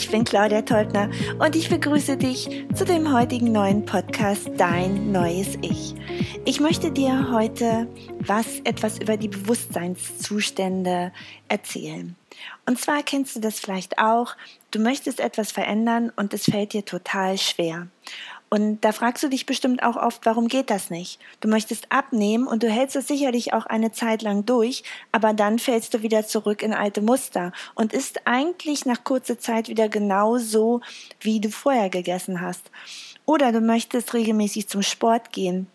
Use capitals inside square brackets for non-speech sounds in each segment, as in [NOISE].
Ich bin Claudia Teubner und ich begrüße dich zu dem heutigen neuen Podcast Dein neues Ich. Ich möchte dir heute was etwas über die Bewusstseinszustände erzählen. Und zwar kennst du das vielleicht auch, du möchtest etwas verändern und es fällt dir total schwer. Und da fragst du dich bestimmt auch oft, warum geht das nicht? Du möchtest abnehmen und du hältst es sicherlich auch eine Zeit lang durch, aber dann fällst du wieder zurück in alte Muster und ist eigentlich nach kurzer Zeit wieder genau so, wie du vorher gegessen hast. Oder du möchtest regelmäßig zum Sport gehen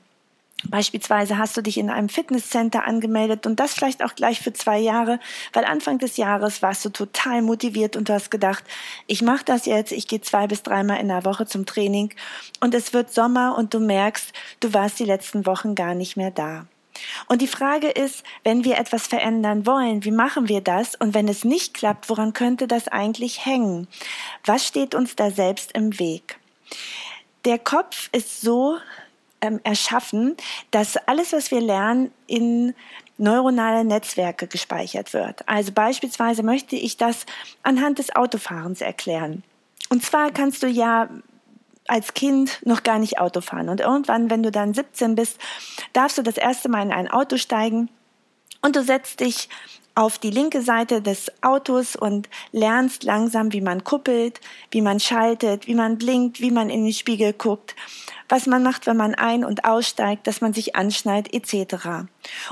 Beispielsweise hast du dich in einem Fitnesscenter angemeldet und das vielleicht auch gleich für zwei Jahre, weil Anfang des Jahres warst du total motiviert und du hast gedacht, ich mache das jetzt, ich gehe zwei bis dreimal in der Woche zum Training und es wird Sommer und du merkst, du warst die letzten Wochen gar nicht mehr da. Und die Frage ist, wenn wir etwas verändern wollen, wie machen wir das? Und wenn es nicht klappt, woran könnte das eigentlich hängen? Was steht uns da selbst im Weg? Der Kopf ist so ähm, erschaffen, dass alles, was wir lernen, in neuronale Netzwerke gespeichert wird. Also beispielsweise möchte ich das anhand des Autofahrens erklären. Und zwar kannst du ja als Kind noch gar nicht Auto fahren. Und irgendwann, wenn du dann 17 bist, darfst du das erste Mal in ein Auto steigen und du setzt dich auf die linke Seite des Autos und lernst langsam, wie man kuppelt, wie man schaltet, wie man blinkt, wie man in den Spiegel guckt, was man macht, wenn man ein- und aussteigt, dass man sich anschnallt etc.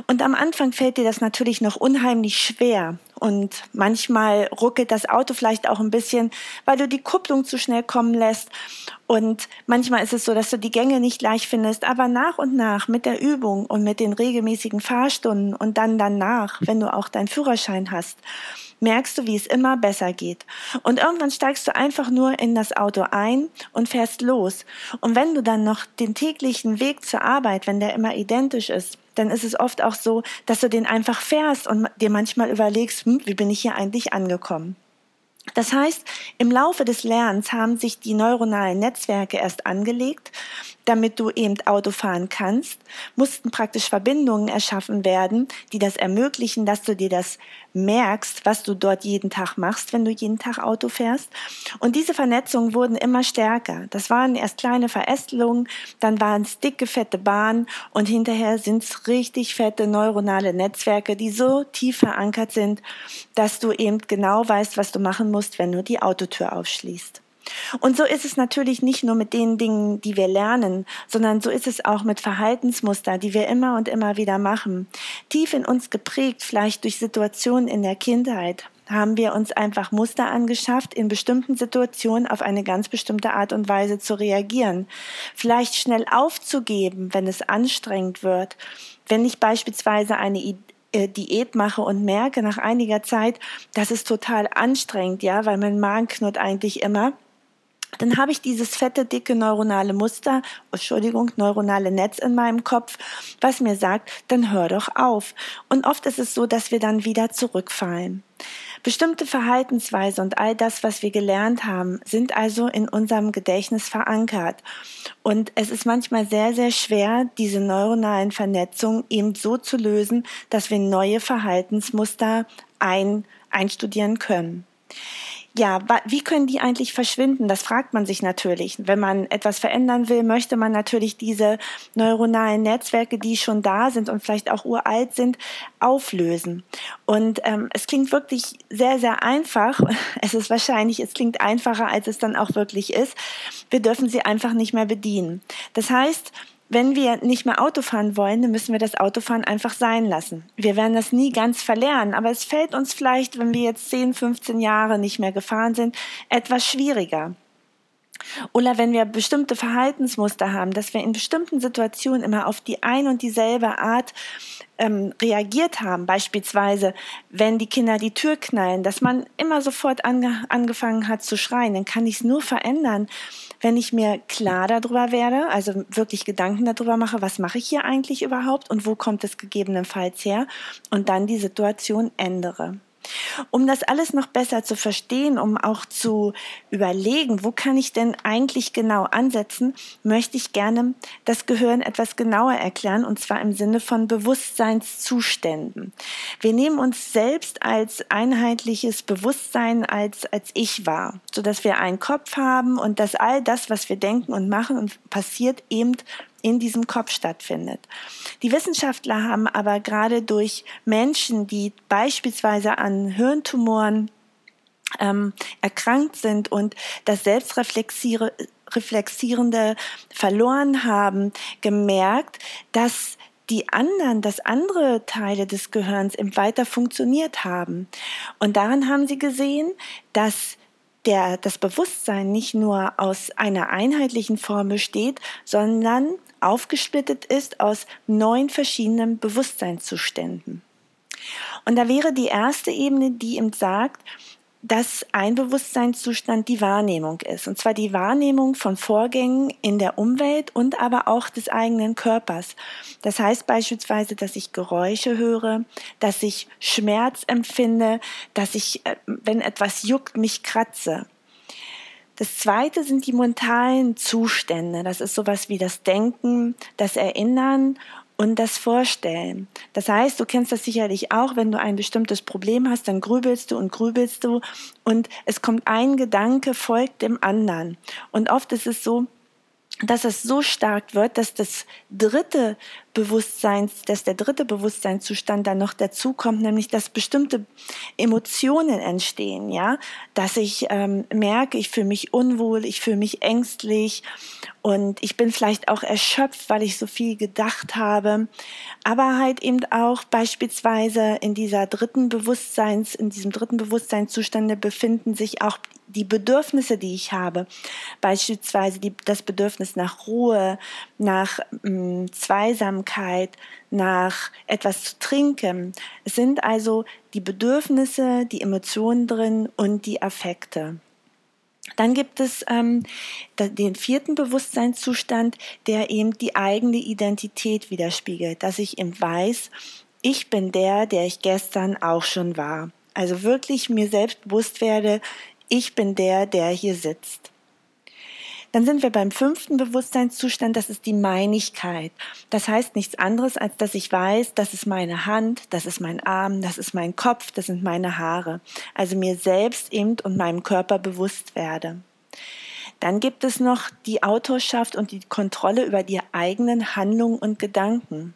Und am Anfang fällt dir das natürlich noch unheimlich schwer und manchmal ruckelt das Auto vielleicht auch ein bisschen, weil du die Kupplung zu schnell kommen lässt und manchmal ist es so, dass du die Gänge nicht leicht findest, aber nach und nach mit der Übung und mit den regelmäßigen Fahrstunden und dann danach, wenn du auch deinen Führerschein hast, merkst du, wie es immer besser geht. Und irgendwann steigst du einfach nur in das Auto ein und fährst los. Und wenn du dann noch den täglichen Weg zur Arbeit, wenn der immer identisch ist, dann ist es oft auch so, dass du den einfach fährst und dir manchmal überlegst, hm, wie bin ich hier eigentlich angekommen? Das heißt, im Laufe des Lernens haben sich die neuronalen Netzwerke erst angelegt damit du eben Auto fahren kannst, mussten praktisch Verbindungen erschaffen werden, die das ermöglichen, dass du dir das merkst, was du dort jeden Tag machst, wenn du jeden Tag Auto fährst. Und diese Vernetzungen wurden immer stärker. Das waren erst kleine Verästelungen, dann waren es dicke, fette Bahnen und hinterher sind es richtig fette neuronale Netzwerke, die so tief verankert sind, dass du eben genau weißt, was du machen musst, wenn du die Autotür aufschließt. Und so ist es natürlich nicht nur mit den Dingen, die wir lernen, sondern so ist es auch mit Verhaltensmuster, die wir immer und immer wieder machen. Tief in uns geprägt, vielleicht durch Situationen in der Kindheit, haben wir uns einfach Muster angeschafft, in bestimmten Situationen auf eine ganz bestimmte Art und Weise zu reagieren. Vielleicht schnell aufzugeben, wenn es anstrengend wird. Wenn ich beispielsweise eine äh, Diät mache und merke nach einiger Zeit, das ist total anstrengend, ja, weil mein Magen knurrt eigentlich immer dann habe ich dieses fette, dicke neuronale Muster, Entschuldigung, neuronale Netz in meinem Kopf, was mir sagt, dann hör doch auf. Und oft ist es so, dass wir dann wieder zurückfallen. Bestimmte Verhaltensweise und all das, was wir gelernt haben, sind also in unserem Gedächtnis verankert. Und es ist manchmal sehr, sehr schwer, diese neuronalen Vernetzungen eben so zu lösen, dass wir neue Verhaltensmuster ein, einstudieren können. Ja, wie können die eigentlich verschwinden? Das fragt man sich natürlich. Wenn man etwas verändern will, möchte man natürlich diese neuronalen Netzwerke, die schon da sind und vielleicht auch uralt sind, auflösen. Und ähm, es klingt wirklich sehr, sehr einfach. [LAUGHS] Es ist wahrscheinlich, es klingt einfacher, als es dann auch wirklich ist. Wir dürfen sie einfach nicht mehr bedienen. Das heißt, wenn wir nicht mehr Auto fahren wollen, dann müssen wir das Autofahren einfach sein lassen. Wir werden das nie ganz verlernen, aber es fällt uns vielleicht, wenn wir jetzt 10, 15 Jahre nicht mehr gefahren sind, etwas schwieriger. Oder wenn wir bestimmte Verhaltensmuster haben, dass wir in bestimmten Situationen immer auf die ein und dieselbe Art ähm, reagiert haben, beispielsweise wenn die Kinder die Tür knallen, dass man immer sofort ange angefangen hat zu schreien, dann kann ich es nur verändern, wenn ich mir klar darüber werde, also wirklich Gedanken darüber mache, was mache ich hier eigentlich überhaupt und wo kommt es gegebenenfalls her und dann die Situation ändere. Um das alles noch besser zu verstehen, um auch zu überlegen, wo kann ich denn eigentlich genau ansetzen, möchte ich gerne das Gehirn etwas genauer erklären, und zwar im Sinne von Bewusstseinszuständen. Wir nehmen uns selbst als einheitliches Bewusstsein als, als Ich wahr, sodass wir einen Kopf haben und dass all das, was wir denken und machen und passiert, eben in diesem Kopf stattfindet. Die Wissenschaftler haben aber gerade durch Menschen, die beispielsweise an Hirntumoren ähm, erkrankt sind und das Selbstreflexierende verloren haben, gemerkt, dass die anderen, dass andere Teile des Gehirns im weiter funktioniert haben. Und daran haben sie gesehen, dass der, das Bewusstsein nicht nur aus einer einheitlichen Form besteht, sondern aufgesplittet ist aus neun verschiedenen Bewusstseinszuständen. Und da wäre die erste Ebene, die ihm sagt, dass ein Bewusstseinszustand die Wahrnehmung ist. Und zwar die Wahrnehmung von Vorgängen in der Umwelt und aber auch des eigenen Körpers. Das heißt beispielsweise, dass ich Geräusche höre, dass ich Schmerz empfinde, dass ich, äh, wenn etwas juckt, mich kratze. Das zweite sind die mentalen Zustände. Das ist sowas wie das Denken, das Erinnern und das Vorstellen. Das heißt, du kennst das sicherlich auch, wenn du ein bestimmtes Problem hast, dann grübelst du und grübelst du und es kommt ein Gedanke, folgt dem anderen. Und oft ist es so, dass es so stark wird, dass das dritte Bewusstseins, dass der dritte Bewusstseinszustand dann noch dazu kommt, nämlich dass bestimmte Emotionen entstehen, ja, dass ich ähm, merke, ich fühle mich unwohl, ich fühle mich ängstlich und ich bin vielleicht auch erschöpft, weil ich so viel gedacht habe, aber halt eben auch beispielsweise in dieser dritten Bewusstseins, in diesem dritten Bewusstseinszustande befinden sich auch die Bedürfnisse, die ich habe, beispielsweise die, das Bedürfnis nach Ruhe, nach mh, mm, Zweisamkeit, nach etwas zu trinken. Es sind also die Bedürfnisse, die Emotionen drin und die Affekte. Dann gibt es ähm, den vierten Bewusstseinszustand, der eben die eigene Identität widerspiegelt, dass ich eben weiß, ich bin der, der ich gestern auch schon war. Also wirklich mir selbst bewusst werde, ich bin der, der hier sitzt. Dann sind wir beim fünften Bewusstseinszustand, das ist die Meinigkeit. Das heißt nichts anderes, als dass ich weiß, das ist meine Hand, das ist mein Arm, das ist mein Kopf, das sind meine Haare. Also mir selbst eben und meinem Körper bewusst werde. Dann gibt es noch die Autorschaft und die Kontrolle über die eigenen Handlungen und Gedanken.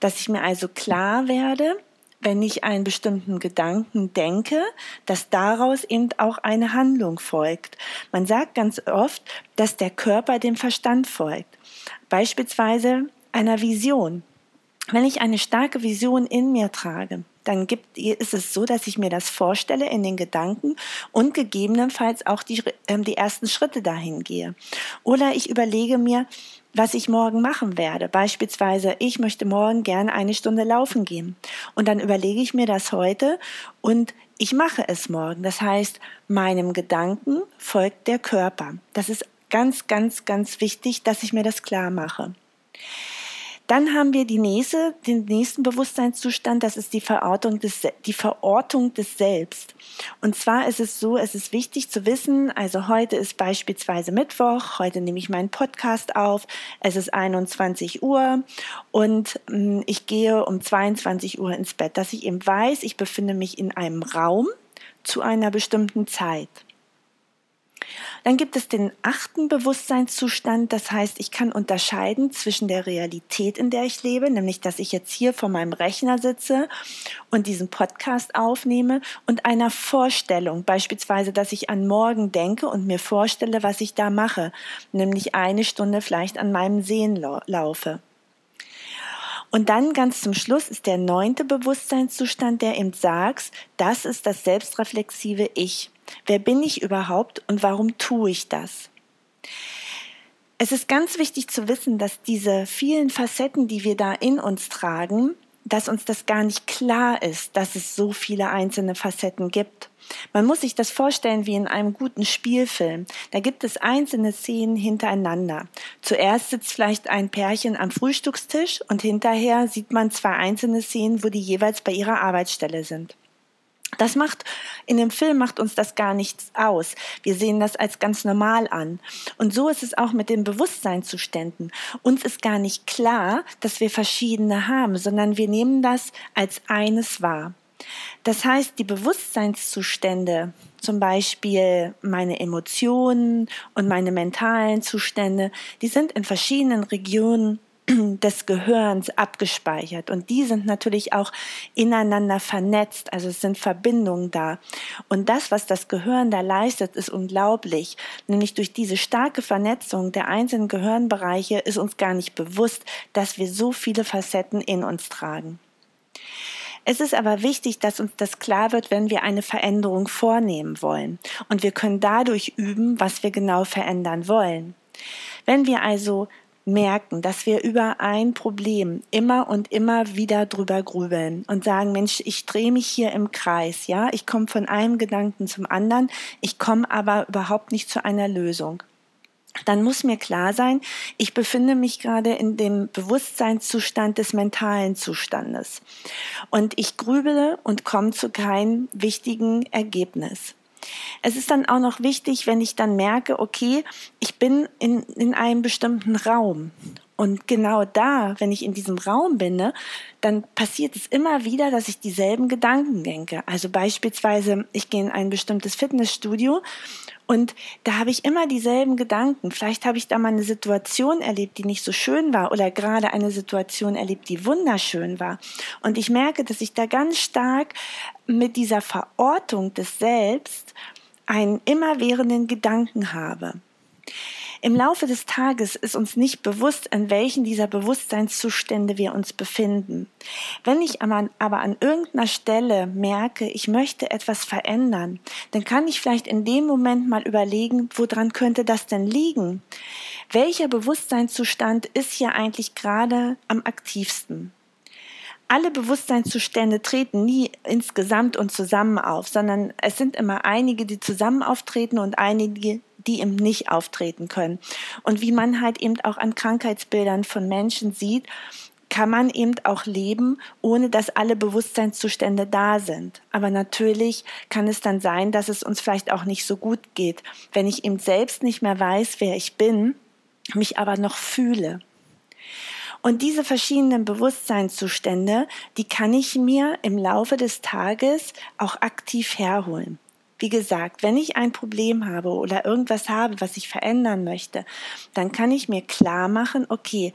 Dass ich mir also klar werde, wenn ich einen bestimmten Gedanken denke, dass daraus eben auch eine Handlung folgt. Man sagt ganz oft, dass der Körper dem Verstand folgt. Beispielsweise einer Vision. Wenn ich eine starke Vision in mir trage, dann gibt, ist es so, dass ich mir das vorstelle in den Gedanken und gegebenenfalls auch die, äh, die ersten Schritte dahin gehe. Oder ich überlege mir, was ich morgen machen werde. Beispielsweise, ich möchte morgen gerne eine Stunde laufen gehen. Und dann überlege ich mir das heute und ich mache es morgen. Das heißt, meinem Gedanken folgt der Körper. Das ist ganz, ganz, ganz wichtig, dass ich mir das klar mache. Dann haben wir die nächste, den nächsten Bewusstseinszustand, das ist die Verortung des, die Verortung des Selbst. Und zwar ist es so, es ist wichtig zu wissen, also heute ist beispielsweise Mittwoch, heute nehme ich meinen Podcast auf, es ist 21 Uhr und hm, ich gehe um 22 Uhr ins Bett, dass ich eben weiß, ich befinde mich in einem Raum zu einer bestimmten Zeit. Dann gibt es den achten Bewusstseinszustand, das heißt, ich kann unterscheiden zwischen der Realität, in der ich lebe, nämlich dass ich jetzt hier vor meinem Rechner sitze und diesen Podcast aufnehme und einer Vorstellung, beispielsweise, dass ich an morgen denke und mir vorstelle, was ich da mache, nämlich eine Stunde vielleicht an meinem Sehen laufe. Und dann ganz zum Schluss ist der neunte Bewusstseinszustand, der eben sagt, das ist das selbstreflexive Ich. Wer bin ich überhaupt und warum tue ich das? Es ist ganz wichtig zu wissen, dass diese vielen Facetten, die wir da in uns tragen, dass uns das gar nicht klar ist, dass es so viele einzelne Facetten gibt. Man muss sich das vorstellen wie in einem guten Spielfilm. Da gibt es einzelne Szenen hintereinander. Zuerst sitzt vielleicht ein Pärchen am Frühstückstisch und hinterher sieht man zwei einzelne Szenen, wo die jeweils bei ihrer Arbeitsstelle sind. Das macht, in dem Film macht uns das gar nichts aus. Wir sehen das als ganz normal an. Und so ist es auch mit den Bewusstseinszuständen. Uns ist gar nicht klar, dass wir verschiedene haben, sondern wir nehmen das als eines wahr. Das heißt, die Bewusstseinszustände, zum Beispiel meine Emotionen und meine mentalen Zustände, die sind in verschiedenen Regionen [CLEARS THROAT] des Gehirns abgespeichert. Und die sind natürlich auch ineinander vernetzt, also es sind Verbindungen da. Und das, was das Gehirn da leistet, ist unglaublich. Nämlich durch diese starke Vernetzung der einzelnen Gehirnbereiche ist uns gar nicht bewusst, dass wir so viele Facetten in uns tragen. Es ist aber wichtig, dass uns das klar wird, wenn wir eine Veränderung vornehmen wollen. Und wir können dadurch üben, was wir genau verändern wollen. Wenn wir also merken, dass wir über ein Problem immer und immer wieder drüber grübeln und sagen, Mensch, ich drehe mich hier im Kreis, ja, ich komme von einem Gedanken zum anderen, ich komme aber überhaupt nicht zu einer Lösung. Dann muss mir klar sein, ich befinde mich gerade in dem Bewusstseinszustand des mentalen Zustandes. Und ich grübele und komme zu keinem wichtigen Ergebnis. Es ist dann auch noch wichtig, wenn ich dann merke, okay, ich bin in, in einem bestimmten Raum. Und genau da, wenn ich in diesem Raum bin, ne, dann passiert es immer wieder, dass ich dieselben Gedanken denke. Also beispielsweise, ich gehe in ein bestimmtes Fitnessstudio und da habe ich immer dieselben Gedanken. Vielleicht habe ich da mal eine Situation erlebt, die nicht so schön war oder gerade eine Situation erlebt, die wunderschön war. Und ich merke, dass ich da ganz stark mit dieser Verortung des Selbst einen immerwährenden Gedanken habe. Im Laufe des Tages ist uns nicht bewusst, in welchen dieser Bewusstseinszustände wir uns befinden. Wenn ich aber, an irgendeiner Stelle merke, ich möchte etwas verändern, dann kann ich vielleicht in dem Moment mal überlegen, woran könnte das denn liegen? Welcher Bewusstseinszustand ist hier eigentlich gerade am aktivsten? alle Bewusstseinszustände treten nie insgesamt und zusammen auf, sondern es sind immer einige, die zusammen auftreten und einige, die eben nicht auftreten können. Und wie man halt eben auch an Krankheitsbildern von Menschen sieht, kann man eben auch leben, ohne dass alle Bewusstseinszustände da sind. Aber natürlich kann es dann sein, dass es uns vielleicht auch nicht so gut geht, wenn ich eben selbst nicht mehr weiß, wer ich bin, mich aber noch fühle. Und diese verschiedenen Bewusstseinszustände, die kann ich mir im Laufe des Tages auch aktiv herholen. Wie gesagt, wenn ich ein Problem habe oder irgendwas habe, was ich verändern möchte, dann kann ich mir klar machen, okay,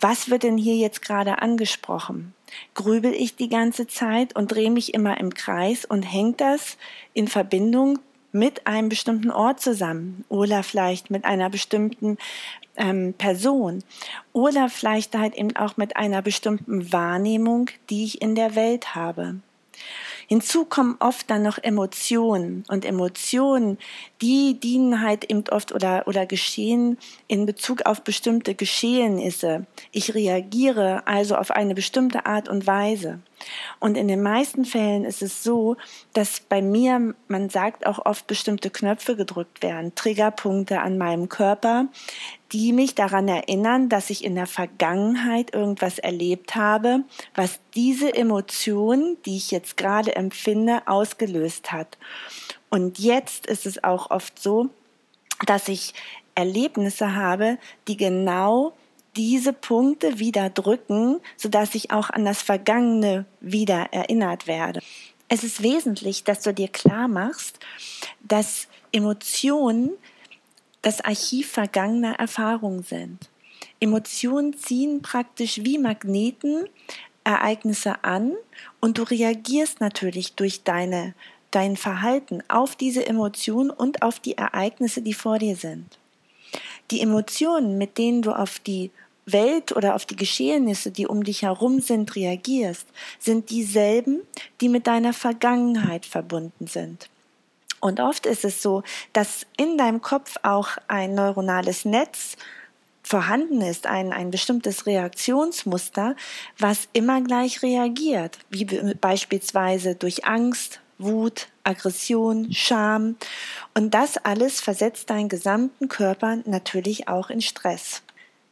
was wird denn hier jetzt gerade angesprochen? Grübel ich die ganze Zeit und drehe mich immer im Kreis und hängt das in Verbindung mit einem bestimmten Ort zusammen oder vielleicht mit einer bestimmten ähm, Person oder vielleicht halt eben auch mit einer bestimmten Wahrnehmung, die ich in der Welt habe. Hinzu kommen oft dann noch Emotionen und Emotionen, die dienen halt eben oft oder, oder geschehen in Bezug auf bestimmte Geschehnisse. Ich reagiere also auf eine bestimmte Art und Weise. Und in den meisten Fällen ist es so, dass bei mir, man sagt auch oft bestimmte Knöpfe gedrückt werden, Triggerpunkte an meinem Körper, die mich daran erinnern, dass ich in der Vergangenheit irgendwas erlebt habe, was diese Emotion, die ich jetzt gerade empfinde, ausgelöst hat. Und jetzt ist es auch oft so, dass ich Erlebnisse habe, die genau diese Punkte wieder drücken, sodass ich auch an das Vergangene wieder erinnert werde. Es ist wesentlich, dass du dir klar machst, dass Emotionen das Archiv vergangener Erfahrungen sind. Emotionen ziehen praktisch wie Magneten Ereignisse an und du reagierst natürlich durch deine, dein Verhalten auf diese Emotionen und auf die Ereignisse, die vor dir sind. Die Emotionen, mit denen du auf die Welt oder auf die Geschehnisse, die um dich herum sind, reagierst, sind dieselben, die mit deiner Vergangenheit verbunden sind. Und oft ist es so, dass in deinem Kopf auch ein neuronales Netz vorhanden ist, ein, ein bestimmtes Reaktionsmuster, was immer gleich reagiert, wie beispielsweise durch Angst, Wut, Aggression, Scham. Und das alles versetzt deinen gesamten Körper natürlich auch in Stress.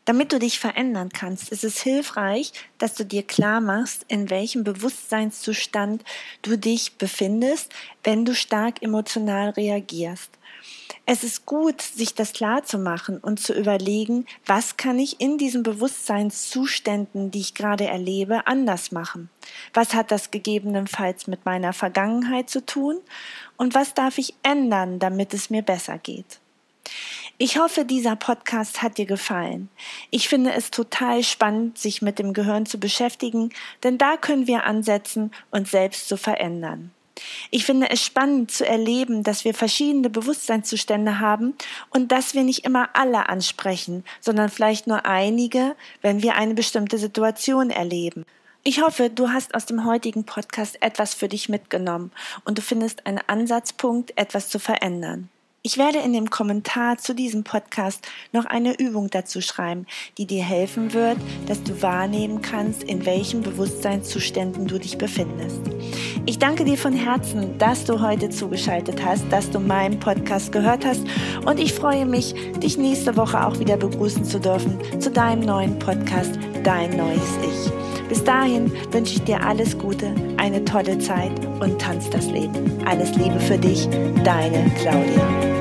Damit du dich verändern kannst, ist es hilfreich, dass du dir klar machst, in welchem Bewusstseinszustand du dich befindest, wenn du stark emotional reagierst. Es ist gut, sich das klar zu machen und zu überlegen, was kann ich in diesen Bewusstseinszuständen, die ich gerade erlebe, anders machen? Was hat das gegebenenfalls mit meiner Vergangenheit zu tun? Und was darf ich ändern, damit es mir besser geht? Ich hoffe, dieser Podcast hat dir gefallen. Ich finde es total spannend, sich mit dem Gehirn zu beschäftigen, denn da können wir ansetzen, uns selbst zu verändern. Ich finde es spannend zu erleben, dass wir verschiedene Bewusstseinszustände haben und dass wir nicht immer alle ansprechen, sondern vielleicht nur einige, wenn wir eine bestimmte Situation erleben. Ich hoffe, du hast aus dem heutigen Podcast etwas für dich mitgenommen und du findest einen Ansatzpunkt, etwas zu verändern. Ich werde in dem Kommentar zu diesem Podcast noch eine Übung dazu schreiben, die dir helfen wird, dass du wahrnehmen kannst, in welchen Bewusstseinszuständen du dich befindest. Ich danke dir von Herzen, dass du heute zugeschaltet hast, dass du meinen Podcast gehört hast und ich freue mich, dich nächste Woche auch wieder begrüßen zu dürfen zu deinem neuen Podcast Dein neues Ich. Bis dahin wünsche ich dir alles Gute, eine tolle Zeit und tanz das Leben. Alles Liebe für dich, deine Claudia.